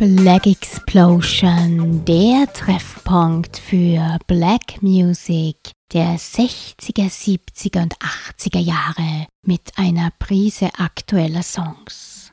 Black Explosion, der Treffpunkt für Black Music der 60er, 70er und 80er Jahre mit einer Prise aktueller Songs.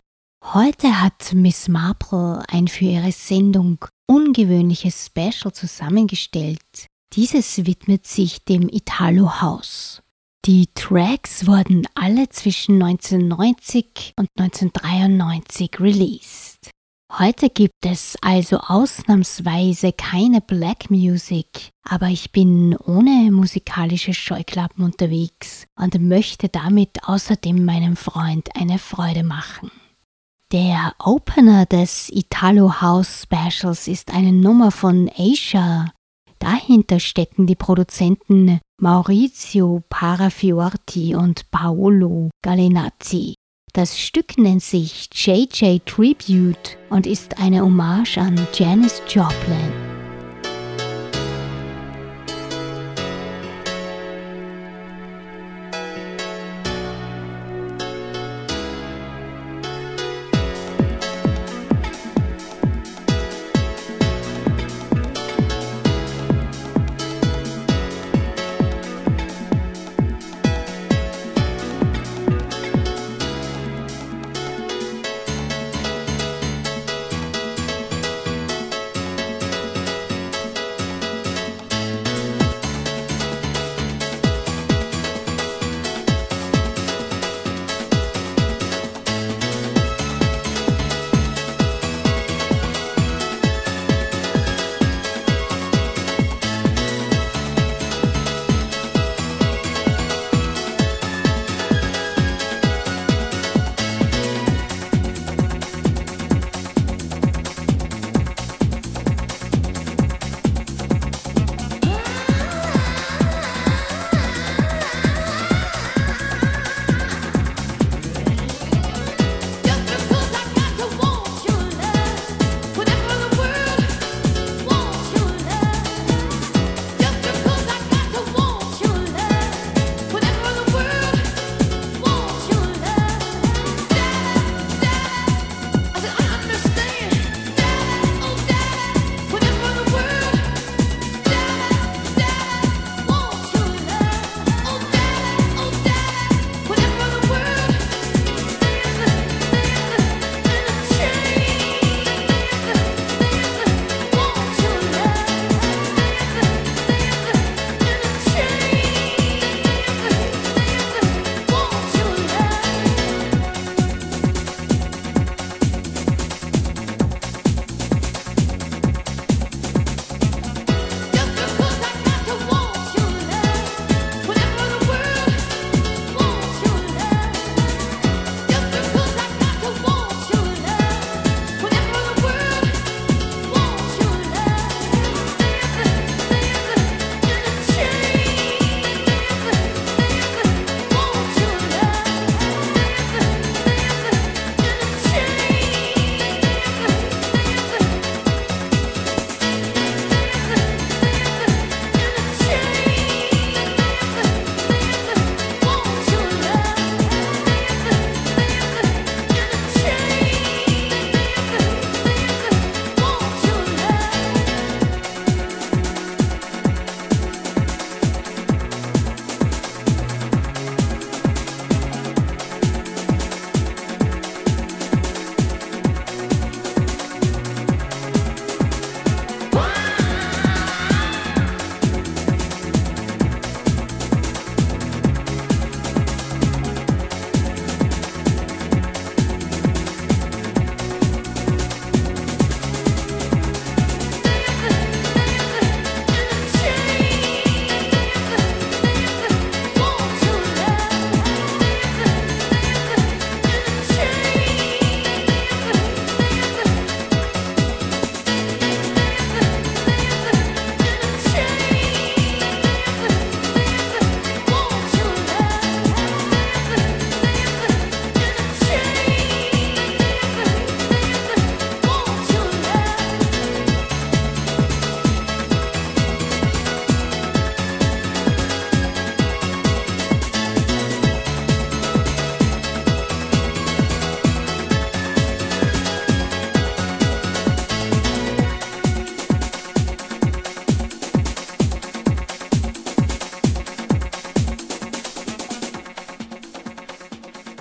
Heute hat Miss Marple ein für ihre Sendung ungewöhnliches Special zusammengestellt. Dieses widmet sich dem Italo House. Die Tracks wurden alle zwischen 1990 und 1993 released. Heute gibt es also ausnahmsweise keine Black Music, aber ich bin ohne musikalische Scheuklappen unterwegs und möchte damit außerdem meinem Freund eine Freude machen. Der Opener des Italo House Specials ist eine Nummer von Asia. Dahinter stecken die Produzenten Maurizio Parafiorti und Paolo Galenazzi. Das Stück nennt sich JJ Tribute und ist eine Hommage an Janis Joplin.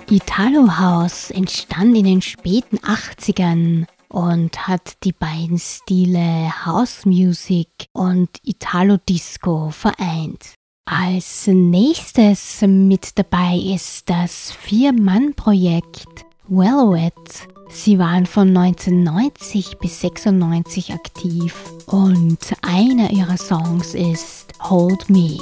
Italo House entstand in den späten 80ern und hat die beiden Stile House Music und Italo Disco vereint. Als nächstes mit dabei ist das Vier-Mann-Projekt Wellowet. Sie waren von 1990 bis 96 aktiv und einer ihrer Songs ist Hold Me.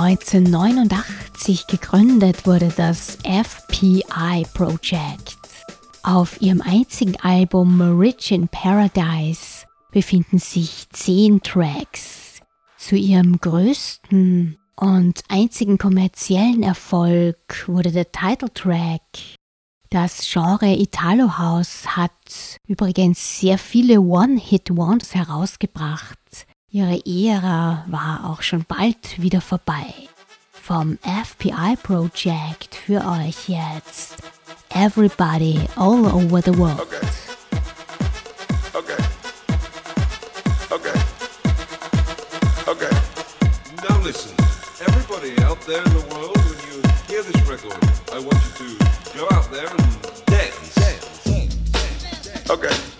1989 gegründet wurde das FPI Project. Auf ihrem einzigen Album Rich in Paradise befinden sich zehn Tracks. Zu ihrem größten und einzigen kommerziellen Erfolg wurde der Titeltrack. Das Genre Italo House hat übrigens sehr viele One-Hit-Wonders herausgebracht. Ihre Ära war auch schon bald wieder vorbei. Vom FPI Project für euch jetzt Everybody All Over the World. Okay. Okay. Okay. Okay. Now listen, everybody out there in the world, when you hear this record, I want you to go out there and dance. Okay.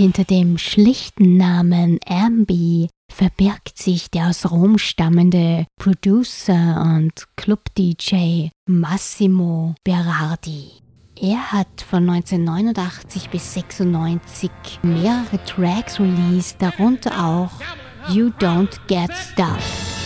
Hinter dem schlichten Namen Ambi verbirgt sich der aus Rom stammende Producer und Club-DJ Massimo Berardi. Er hat von 1989 bis 96 mehrere Tracks released, darunter auch You Don't Get Stuff.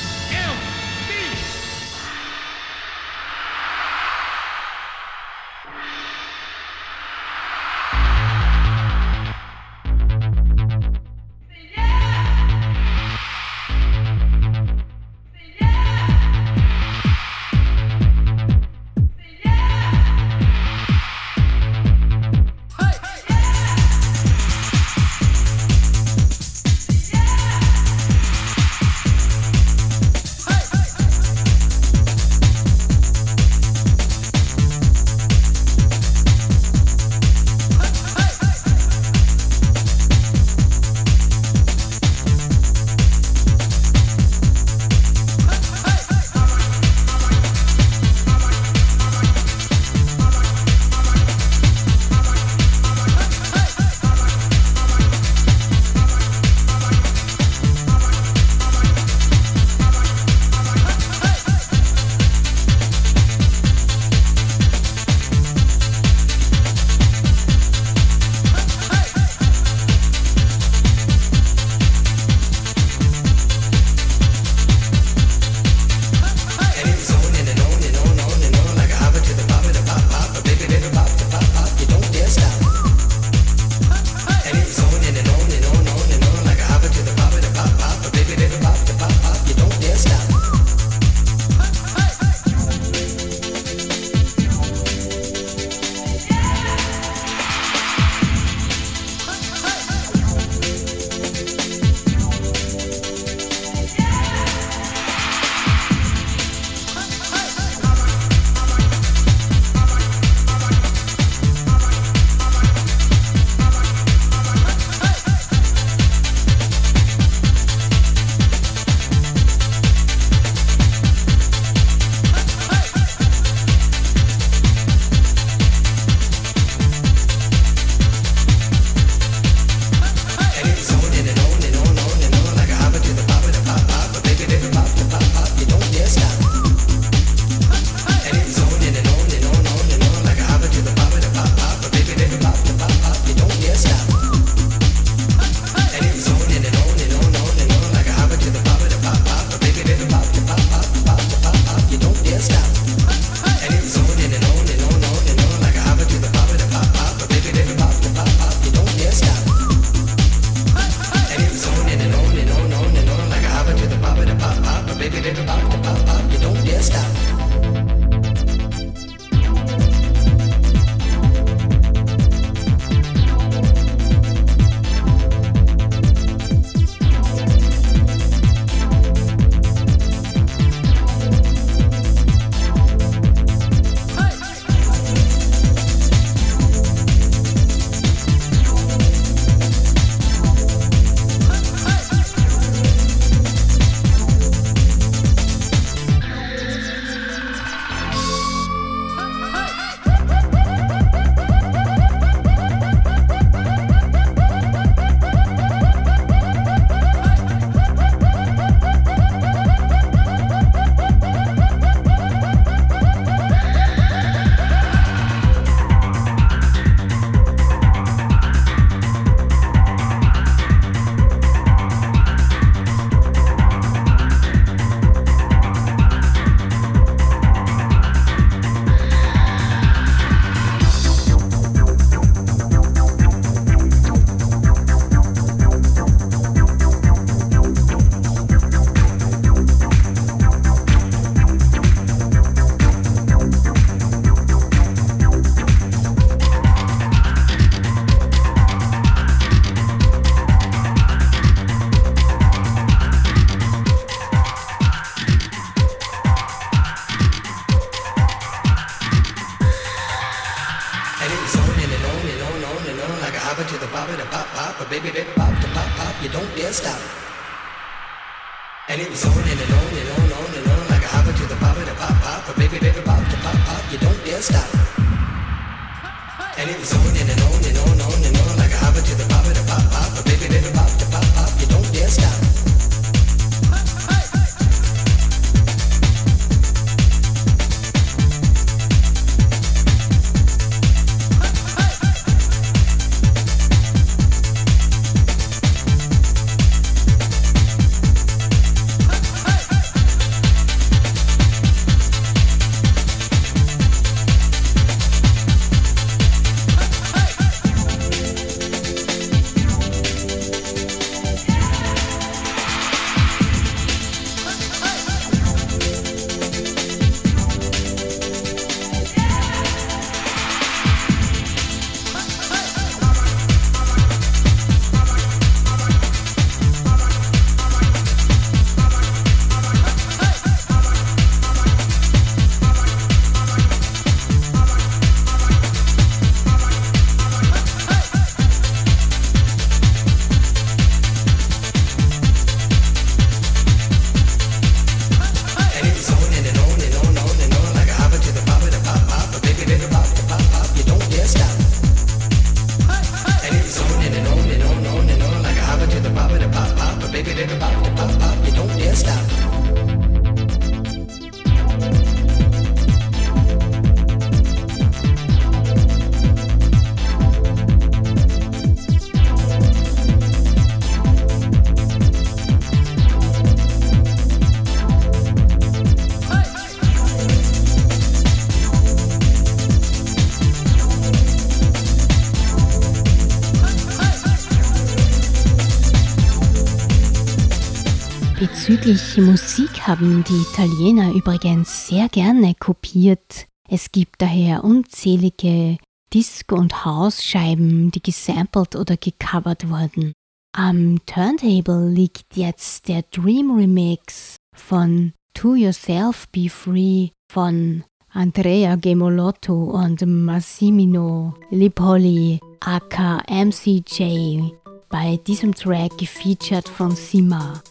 Bezüglich Musik haben die Italiener übrigens sehr gerne kopiert. Es gibt daher unzählige Disco- und House-Scheiben, die gesampelt oder gecovert wurden. Am Turntable liegt jetzt der Dream Remix von To Yourself Be Free von Andrea Gemolotto und Massimino Lipoli aka MCJ bei diesem Track gefeatured von Sima.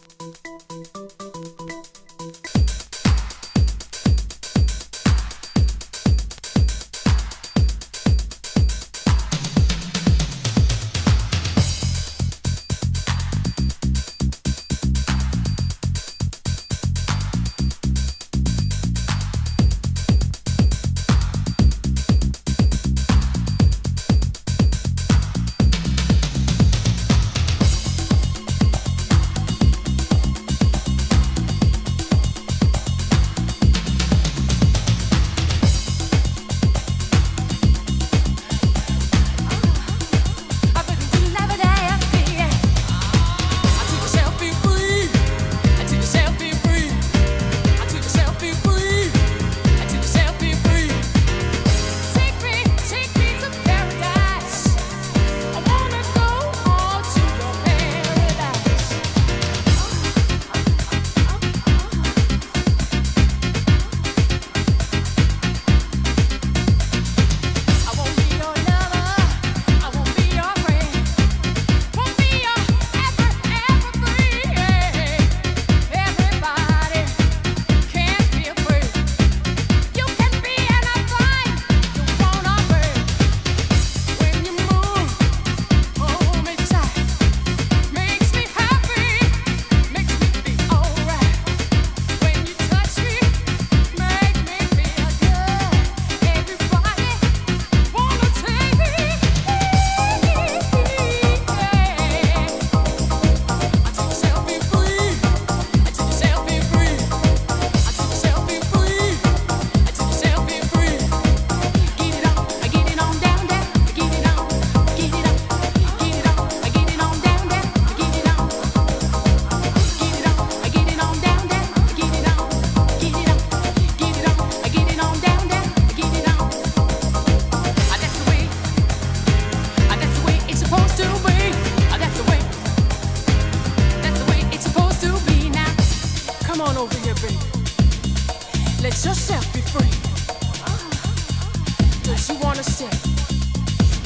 understand.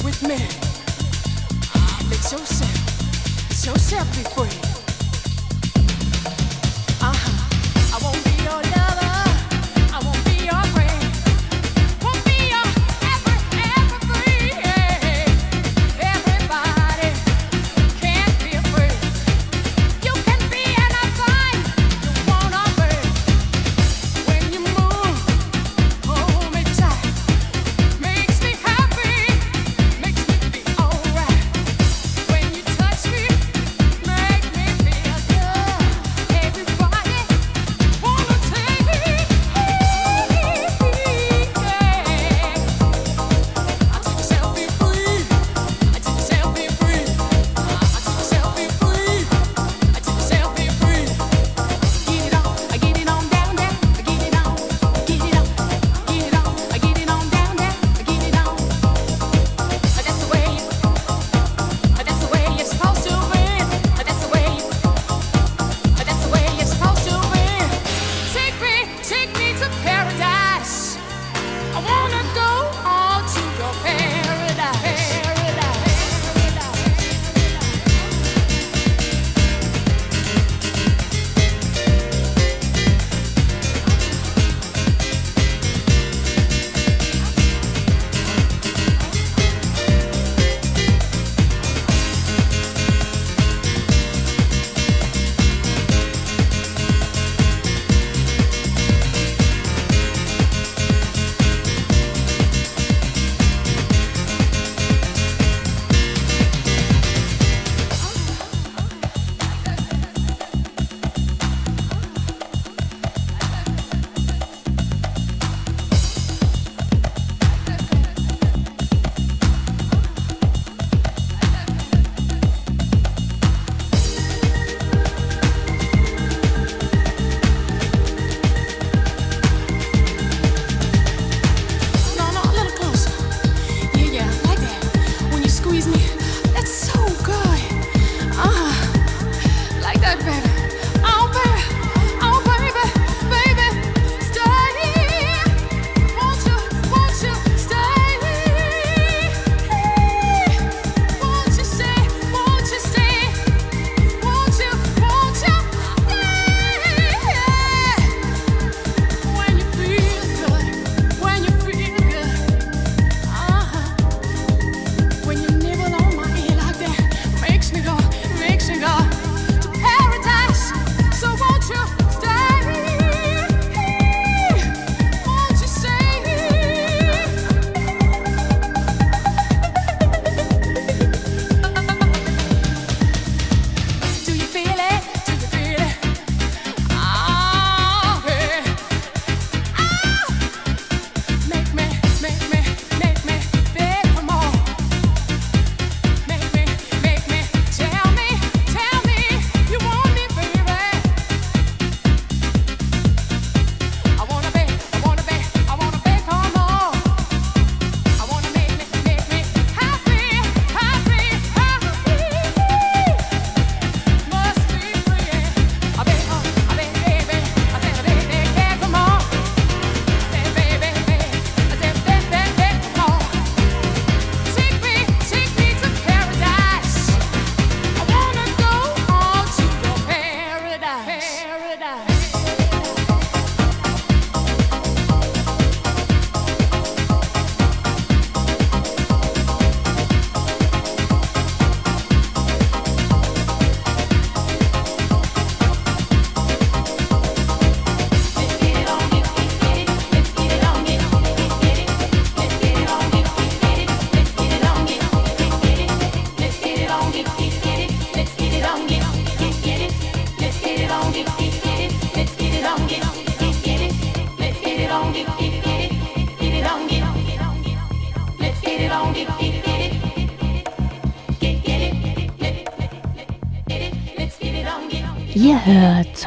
With me, let yourself, let yourself be free.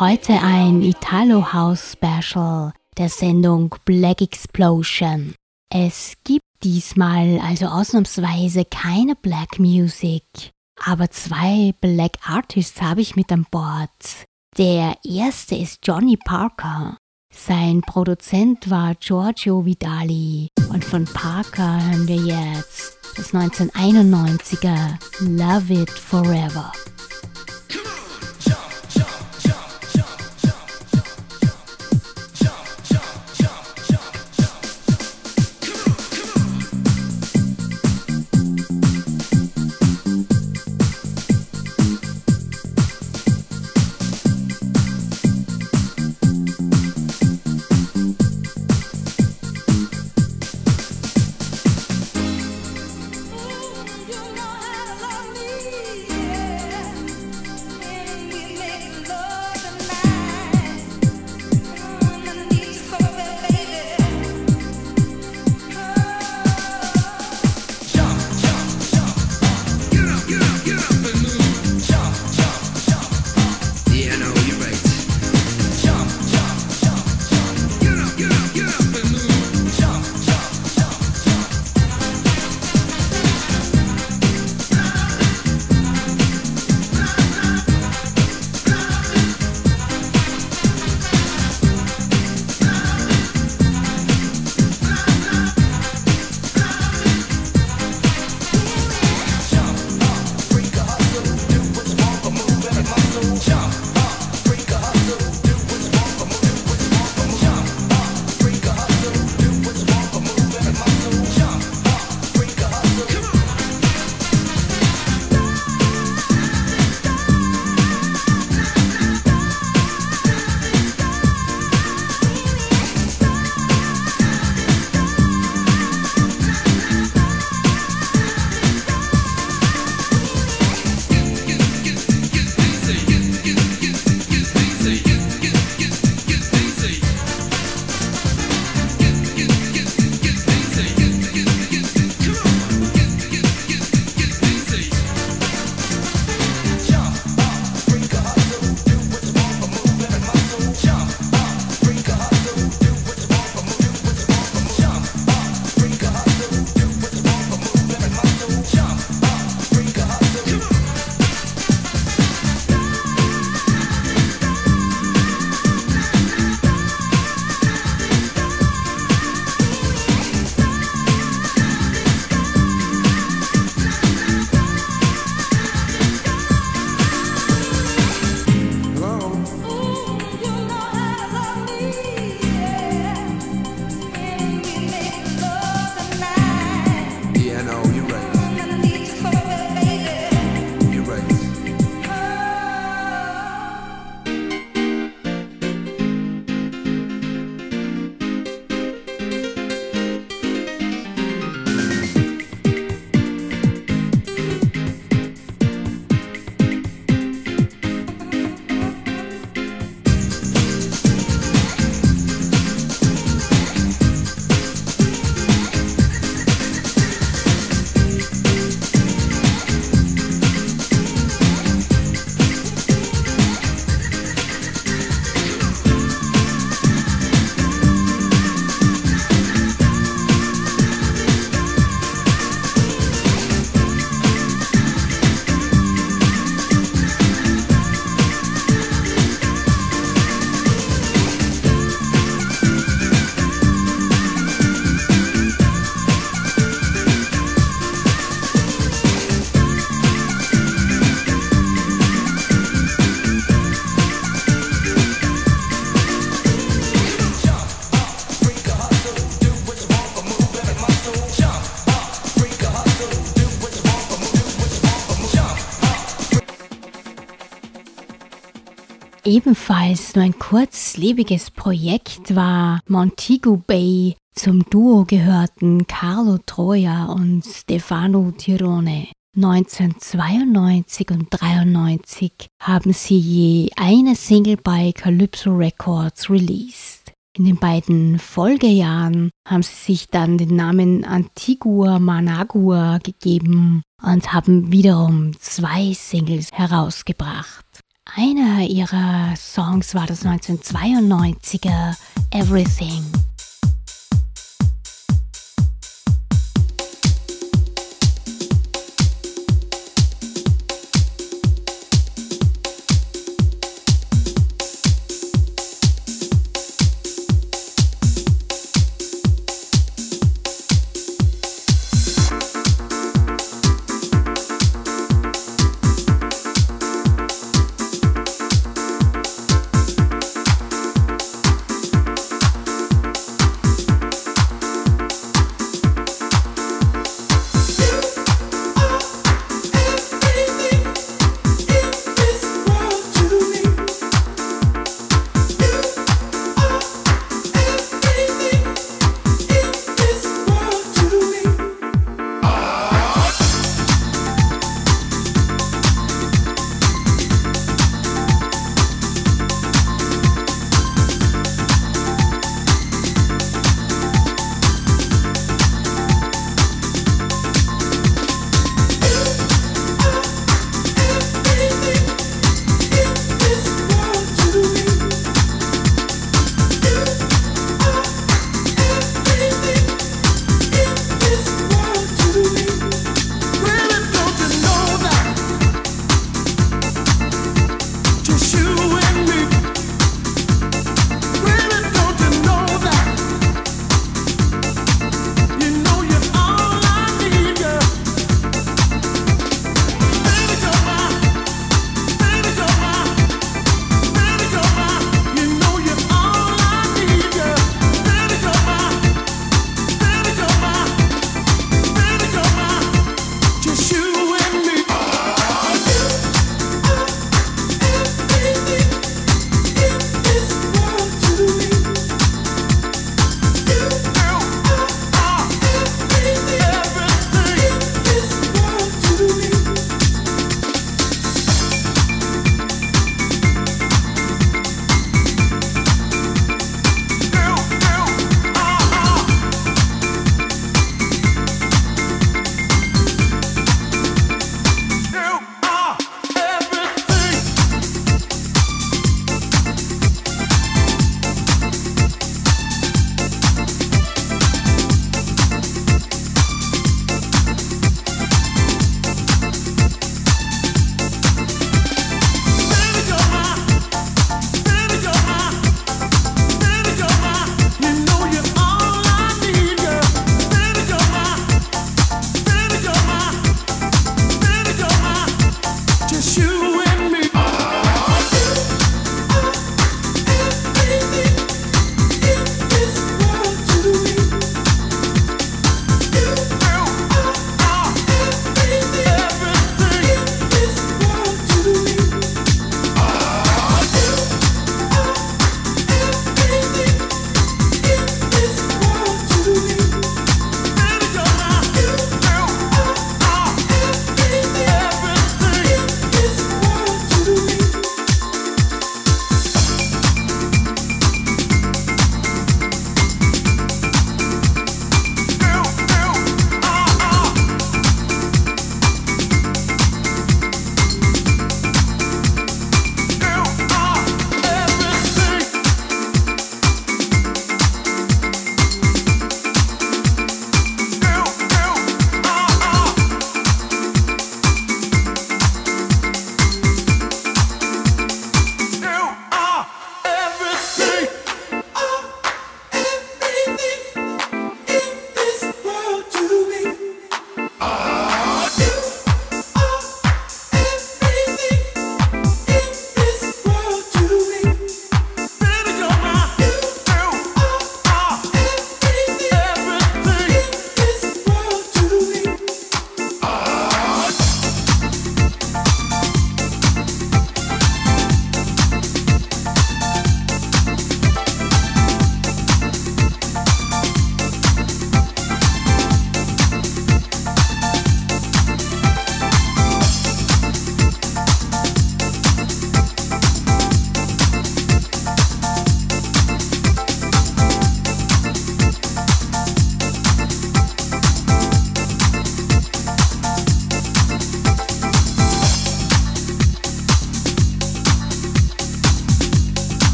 Heute ein Italo House Special der Sendung Black Explosion. Es gibt diesmal also ausnahmsweise keine Black Music, aber zwei Black Artists habe ich mit an Bord. Der erste ist Johnny Parker. Sein Produzent war Giorgio Vidali und von Parker hören wir jetzt das 1991er Love It Forever. Ebenfalls nur ein kurzlebiges Projekt war Montego Bay. Zum Duo gehörten Carlo Troia und Stefano Tirone. 1992 und 93 haben sie je eine Single bei Calypso Records released. In den beiden Folgejahren haben sie sich dann den Namen Antigua Managua gegeben und haben wiederum zwei Singles herausgebracht. Einer ihrer Songs war das 1992er Everything.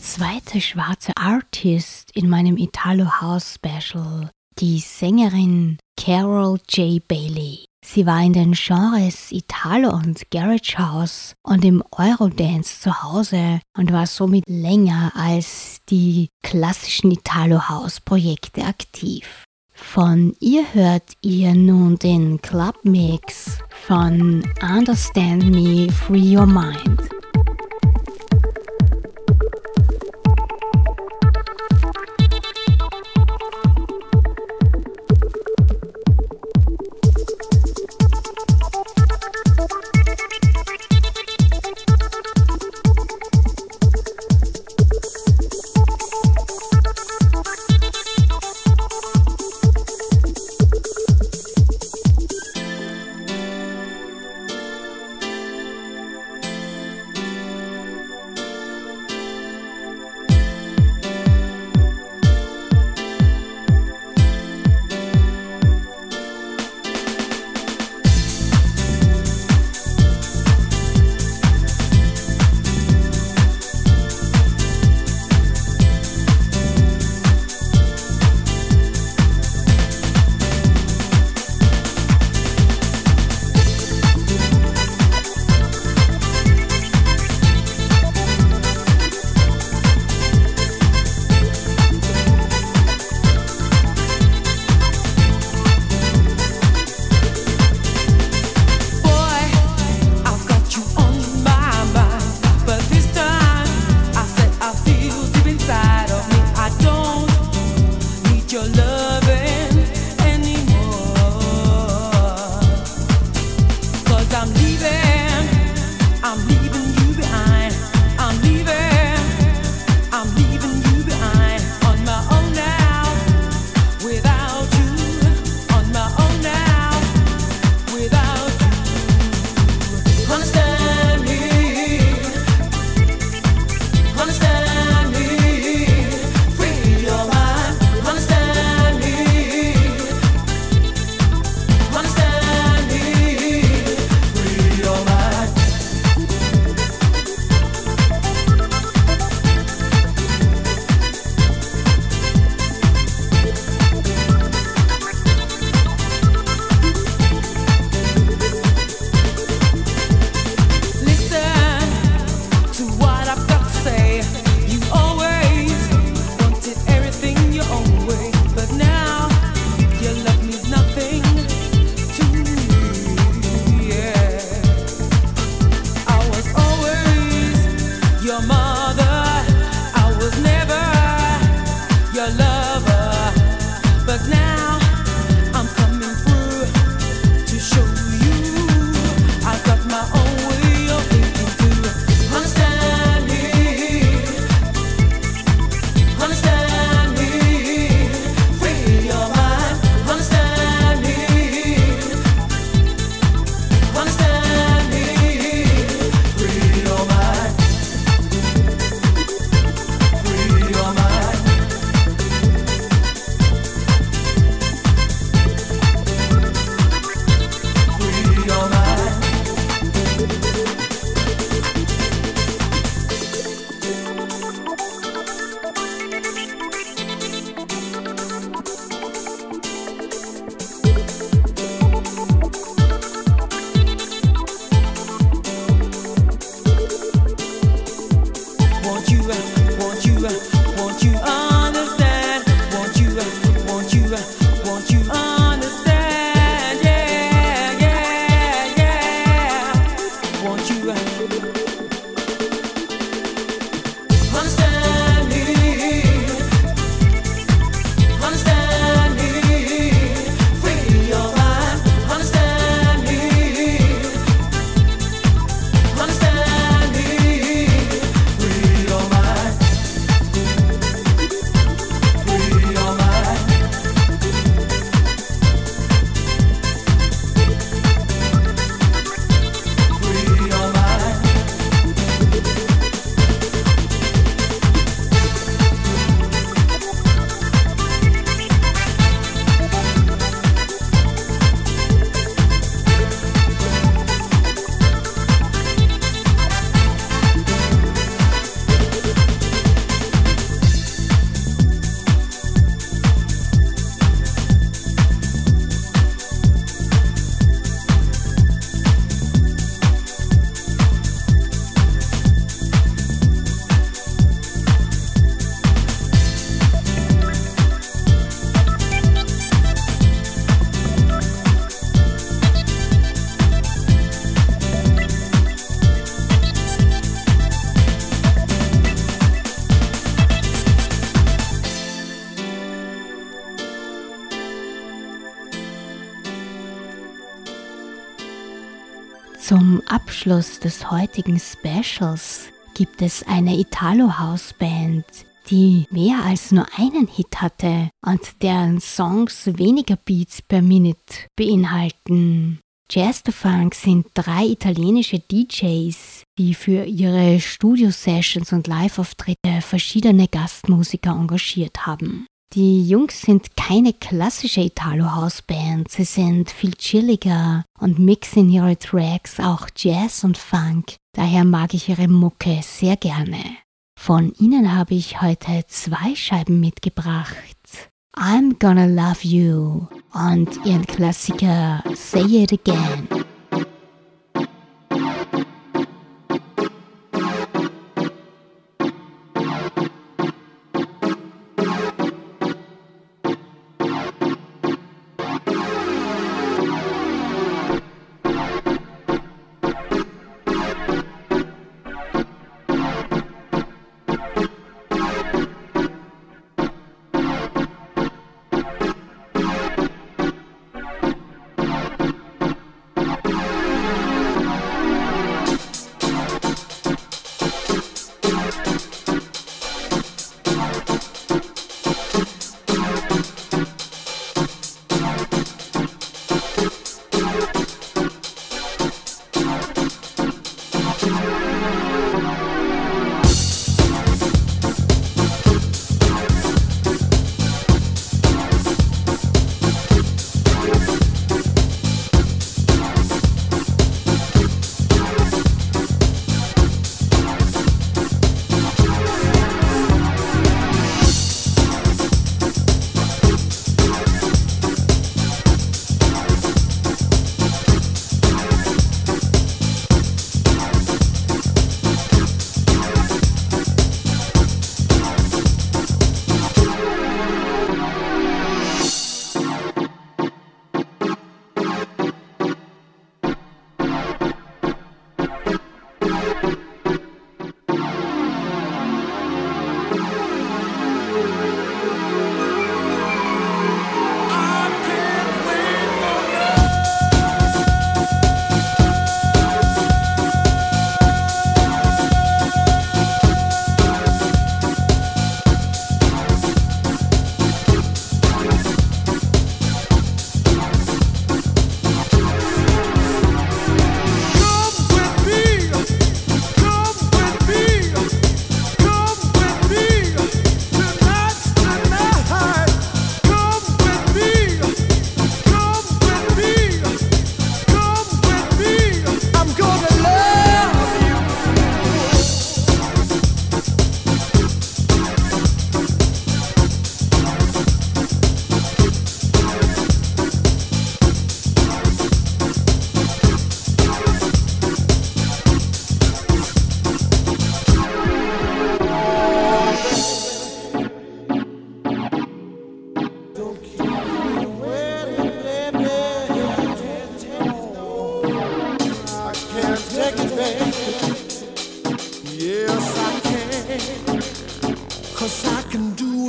Zweite schwarze Artist in meinem Italo House Special, die Sängerin Carol J. Bailey. Sie war in den Genres Italo und Garage House und im Eurodance zu Hause und war somit länger als die klassischen Italo House Projekte aktiv. Von ihr hört ihr nun den Club Mix von Understand Me Free Your Mind. Zum Abschluss des heutigen Specials gibt es eine Italo-House-Band, die mehr als nur einen Hit hatte und deren Songs weniger Beats per Minute beinhalten. Jazz the Funk sind drei italienische DJs, die für ihre Studio-Sessions und Live-Auftritte verschiedene Gastmusiker engagiert haben. Die Jungs sind keine klassische Italo-House-Band, sie sind viel chilliger und mixen ihre Tracks auch Jazz und Funk, daher mag ich ihre Mucke sehr gerne. Von ihnen habe ich heute zwei Scheiben mitgebracht. I'm Gonna Love You und ihren Klassiker Say It Again.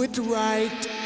I'm gonna love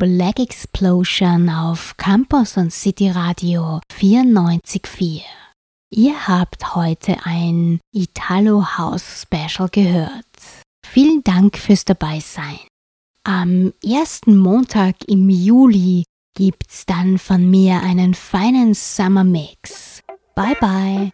Black Explosion auf Campus und City Radio 94.4. Ihr habt heute ein Italo House Special gehört. Vielen Dank fürs Dabeisein. Am ersten Montag im Juli gibt's dann von mir einen feinen Summer Mix. Bye bye.